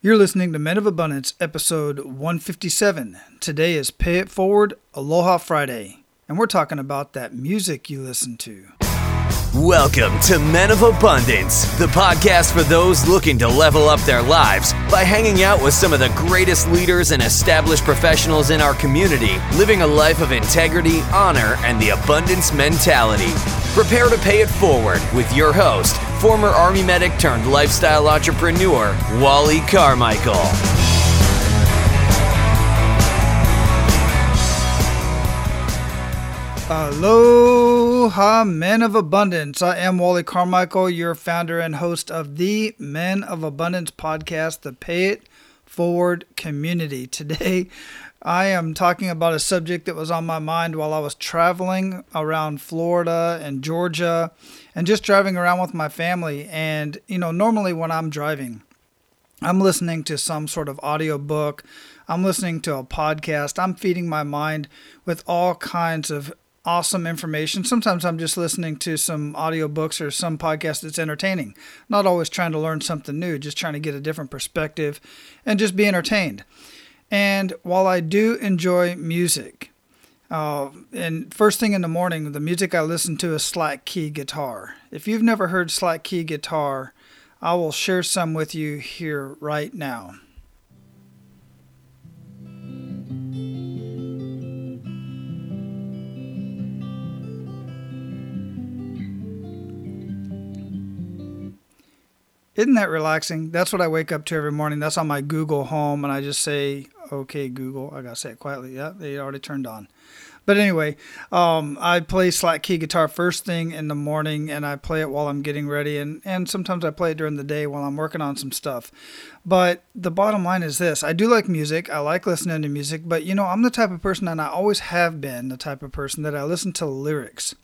You're listening to Men of Abundance, episode 157. Today is Pay It Forward Aloha Friday, and we're talking about that music you listen to. Welcome to Men of Abundance, the podcast for those looking to level up their lives by hanging out with some of the greatest leaders and established professionals in our community, living a life of integrity, honor, and the abundance mentality. Prepare to pay it forward with your host, former Army medic turned lifestyle entrepreneur, Wally Carmichael. Aloha, Men of Abundance. I am Wally Carmichael, your founder and host of the Men of Abundance podcast, the Pay It Forward community. Today, I am talking about a subject that was on my mind while I was traveling around Florida and Georgia and just driving around with my family. And, you know, normally when I'm driving, I'm listening to some sort of audio book. I'm listening to a podcast. I'm feeding my mind with all kinds of awesome information. Sometimes I'm just listening to some audiobooks or some podcast that's entertaining. Not always trying to learn something new, just trying to get a different perspective and just be entertained. And while I do enjoy music, uh, and first thing in the morning, the music I listen to is slack key guitar. If you've never heard slack key guitar, I will share some with you here right now. Isn't that relaxing? That's what I wake up to every morning. That's on my Google Home, and I just say, "Okay, Google." I gotta say it quietly. Yeah, they already turned on. But anyway, um, I play slack key guitar first thing in the morning, and I play it while I'm getting ready, and and sometimes I play it during the day while I'm working on some stuff. But the bottom line is this: I do like music. I like listening to music, but you know, I'm the type of person, and I always have been the type of person that I listen to lyrics.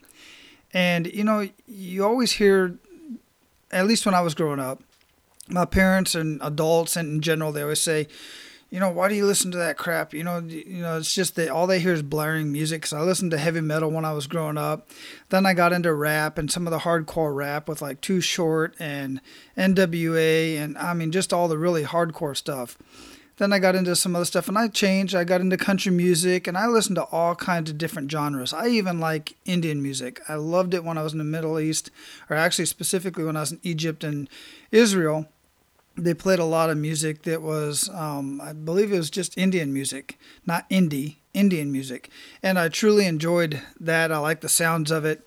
And you know, you always hear at least when I was growing up, my parents and adults and in general, they always say, you know, why do you listen to that crap? You know, you know, it's just that all they hear is blaring music. Because I listened to heavy metal when I was growing up. Then I got into rap and some of the hardcore rap with like Too Short and N.W.A. and I mean just all the really hardcore stuff. Then I got into some other stuff and I changed. I got into country music and I listened to all kinds of different genres. I even like Indian music. I loved it when I was in the Middle East, or actually specifically when I was in Egypt and Israel. They played a lot of music that was, um, I believe it was just Indian music, not indie, Indian music. And I truly enjoyed that. I like the sounds of it.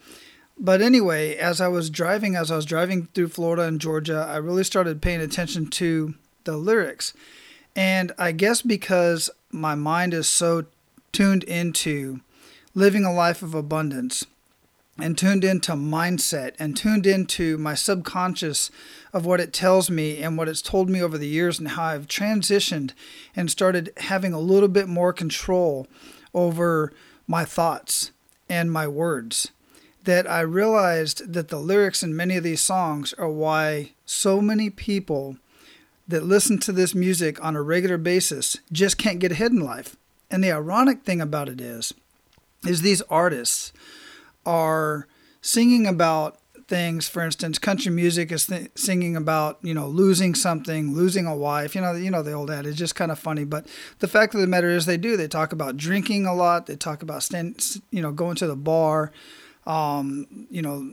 But anyway, as I was driving, as I was driving through Florida and Georgia, I really started paying attention to the lyrics and I guess because my mind is so tuned into living a life of abundance and tuned into mindset and tuned into my subconscious of what it tells me and what it's told me over the years and how I've transitioned and started having a little bit more control over my thoughts and my words that I realized that the lyrics in many of these songs are why so many people that listen to this music on a regular basis just can't get ahead in life. And the ironic thing about it is, is these artists are singing about things. For instance, country music is th- singing about you know losing something, losing a wife. You know, you know the old adage. It's just kind of funny, but the fact of the matter is, they do. They talk about drinking a lot. They talk about stand, you know, going to the bar. Um, you know,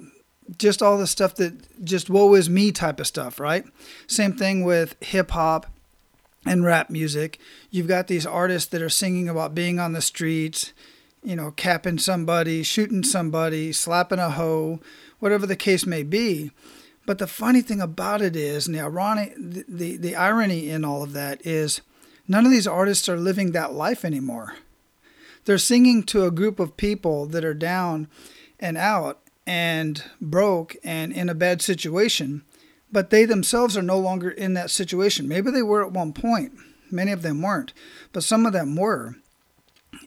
just all the stuff that just woe is me type of stuff, right? Same thing with hip hop and rap music. You've got these artists that are singing about being on the streets, you know, capping somebody, shooting somebody, slapping a hoe, whatever the case may be. But the funny thing about it is, and the ironic, the, the, the irony in all of that is, none of these artists are living that life anymore. They're singing to a group of people that are down and out and broke and in a bad situation, but they themselves are no longer in that situation. Maybe they were at one point, many of them weren't, but some of them were,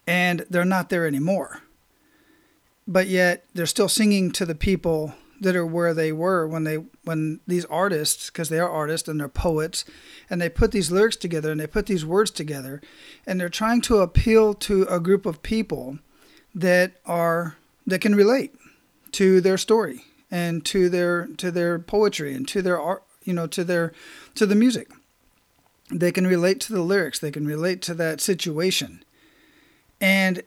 and they're not there anymore. But yet they're still singing to the people that are where they were when they when these artists because they are artists and they're poets and they put these lyrics together and they put these words together and they're trying to appeal to a group of people that are that can relate to their story and to their to their poetry and to their art, you know, to their to the music. they can relate to the lyrics, they can relate to that situation. And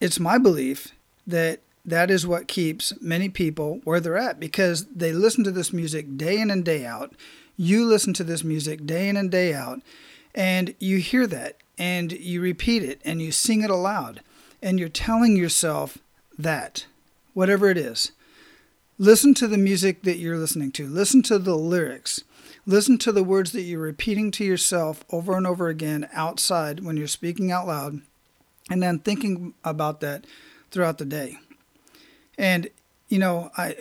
it's my belief that that is what keeps many people where they're at because they listen to this music day in and day out. You listen to this music day in and day out, and you hear that and you repeat it and you sing it aloud, and you're telling yourself that, whatever it is. Listen to the music that you're listening to, listen to the lyrics. Listen to the words that you're repeating to yourself over and over again outside when you're speaking out loud, and then thinking about that throughout the day. And you know, I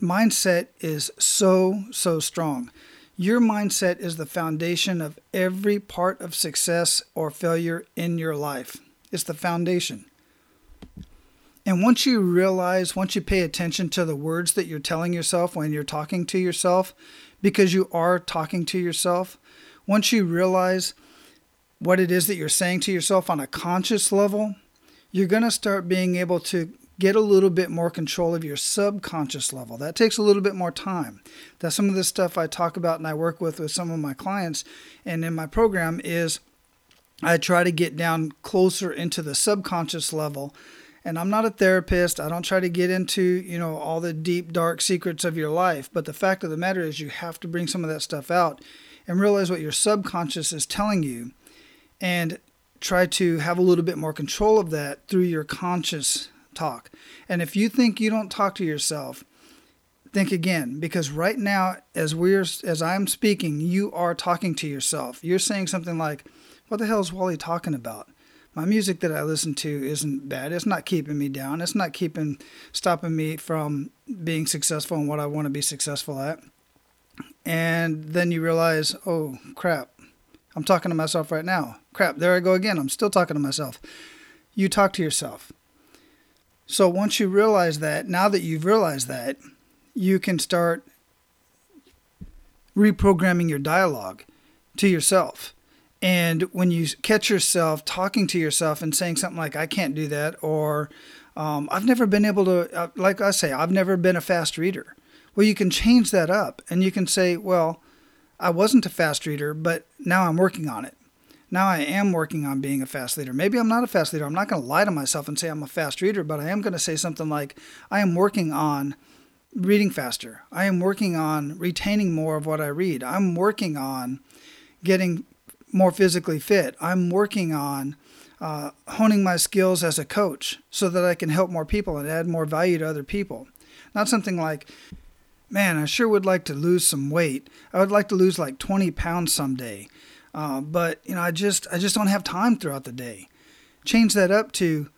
mindset is so so strong. Your mindset is the foundation of every part of success or failure in your life. It's the foundation. And once you realize, once you pay attention to the words that you're telling yourself when you're talking to yourself, because you are talking to yourself, once you realize what it is that you're saying to yourself on a conscious level, you're going to start being able to get a little bit more control of your subconscious level. That takes a little bit more time. That's some of the stuff I talk about and I work with with some of my clients and in my program is I try to get down closer into the subconscious level. And I'm not a therapist. I don't try to get into, you know, all the deep dark secrets of your life, but the fact of the matter is you have to bring some of that stuff out and realize what your subconscious is telling you and try to have a little bit more control of that through your conscious talk. And if you think you don't talk to yourself, think again because right now as we're as I'm speaking, you are talking to yourself. You're saying something like, "What the hell is Wally talking about?" My music that I listen to isn't bad. It's not keeping me down. It's not keeping stopping me from being successful in what I want to be successful at. And then you realize, "Oh, crap. I'm talking to myself right now. Crap, there I go again. I'm still talking to myself." You talk to yourself. So once you realize that, now that you've realized that, you can start reprogramming your dialogue to yourself. And when you catch yourself talking to yourself and saying something like, I can't do that, or um, I've never been able to, uh, like I say, I've never been a fast reader. Well, you can change that up and you can say, well, I wasn't a fast reader, but now I'm working on it now I am working on being a fast leader. Maybe I'm not a fast leader. I'm not going to lie to myself and say I'm a fast reader, but I am going to say something like, I am working on reading faster. I am working on retaining more of what I read. I'm working on getting more physically fit. I'm working on uh, honing my skills as a coach so that I can help more people and add more value to other people. Not something like, man, I sure would like to lose some weight. I would like to lose like 20 pounds someday. Uh, but you know, I just I just don't have time throughout the day. Change that up to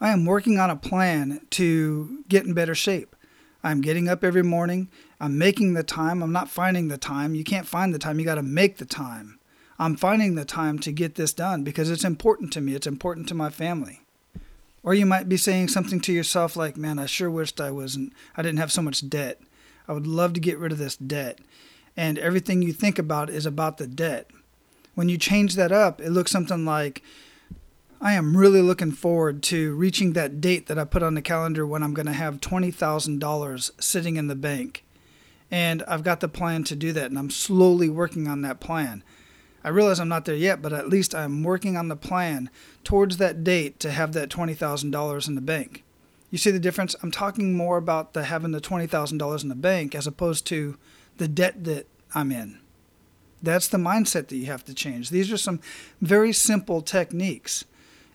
I am working on a plan to get in better shape. I'm getting up every morning. I'm making the time. I'm not finding the time. You can't find the time. You got to make the time. I'm finding the time to get this done because it's important to me. It's important to my family. Or you might be saying something to yourself like, "Man, I sure wished I wasn't I didn't have so much debt. I would love to get rid of this debt." And everything you think about is about the debt. When you change that up, it looks something like I am really looking forward to reaching that date that I put on the calendar when I'm going to have $20,000 sitting in the bank. And I've got the plan to do that, and I'm slowly working on that plan. I realize I'm not there yet, but at least I'm working on the plan towards that date to have that $20,000 in the bank. You see the difference? I'm talking more about the having the $20,000 in the bank as opposed to the debt that I'm in. That's the mindset that you have to change. These are some very simple techniques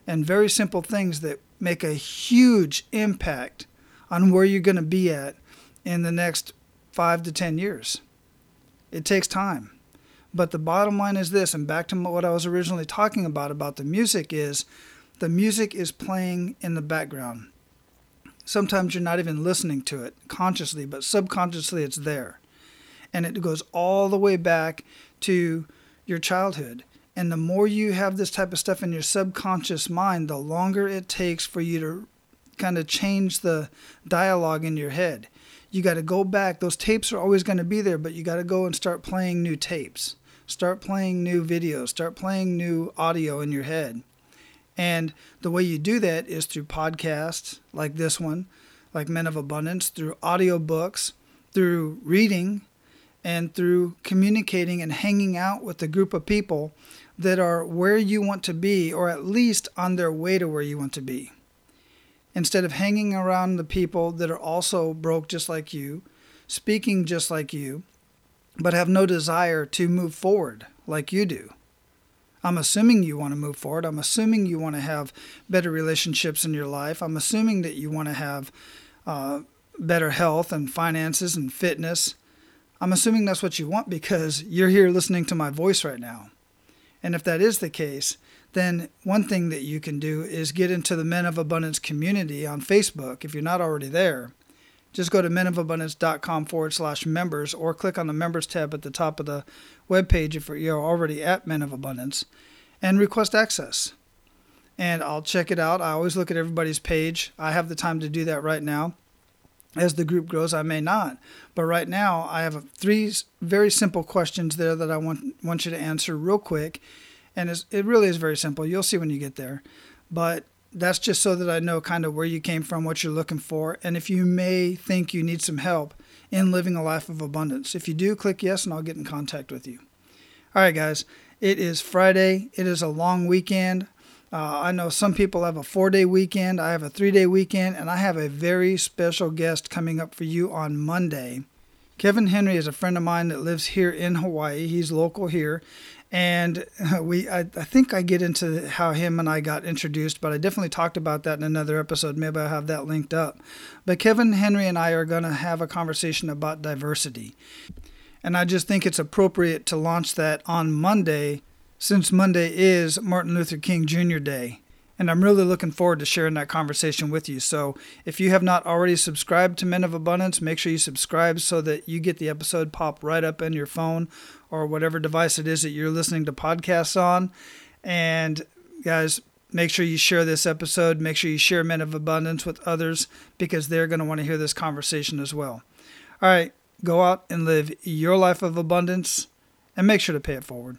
and very simple things that make a huge impact on where you're going to be at in the next five to 10 years. It takes time. But the bottom line is this, and back to what I was originally talking about about the music is the music is playing in the background. Sometimes you're not even listening to it consciously, but subconsciously it's there. And it goes all the way back to your childhood. And the more you have this type of stuff in your subconscious mind, the longer it takes for you to kind of change the dialogue in your head. You got to go back. Those tapes are always going to be there, but you got to go and start playing new tapes. Start playing new videos. Start playing new audio in your head. And the way you do that is through podcasts like this one, like Men of Abundance, through audiobooks, through reading, and through communicating and hanging out with a group of people that are where you want to be, or at least on their way to where you want to be. Instead of hanging around the people that are also broke just like you, speaking just like you, but have no desire to move forward like you do. I'm assuming you want to move forward. I'm assuming you want to have better relationships in your life. I'm assuming that you want to have uh, better health and finances and fitness. I'm assuming that's what you want because you're here listening to my voice right now. And if that is the case, then one thing that you can do is get into the Men of Abundance community on Facebook if you're not already there. Just go to menofabundance.com forward slash members or click on the members tab at the top of the webpage if you're already at Men of Abundance and request access. And I'll check it out. I always look at everybody's page. I have the time to do that right now. As the group grows, I may not. But right now, I have three very simple questions there that I want, want you to answer real quick. And it really is very simple. You'll see when you get there. But that's just so that I know kind of where you came from, what you're looking for, and if you may think you need some help in living a life of abundance. If you do, click yes, and I'll get in contact with you. All right, guys, it is Friday. It is a long weekend. Uh, I know some people have a four day weekend. I have a three day weekend, and I have a very special guest coming up for you on Monday. Kevin Henry is a friend of mine that lives here in Hawaii. He's local here, and uh, we I, I, think I get into how him and I got introduced, but I definitely talked about that in another episode. Maybe I'll have that linked up. But Kevin Henry and I are going to have a conversation about diversity. And I just think it's appropriate to launch that on Monday since Monday is Martin Luther King Jr. Day. And I'm really looking forward to sharing that conversation with you. So if you have not already subscribed to Men of Abundance, make sure you subscribe so that you get the episode pop right up in your phone or whatever device it is that you're listening to podcasts on. And guys, make sure you share this episode. Make sure you share Men of Abundance with others because they're going to want to hear this conversation as well. All right, go out and live your life of abundance and make sure to pay it forward.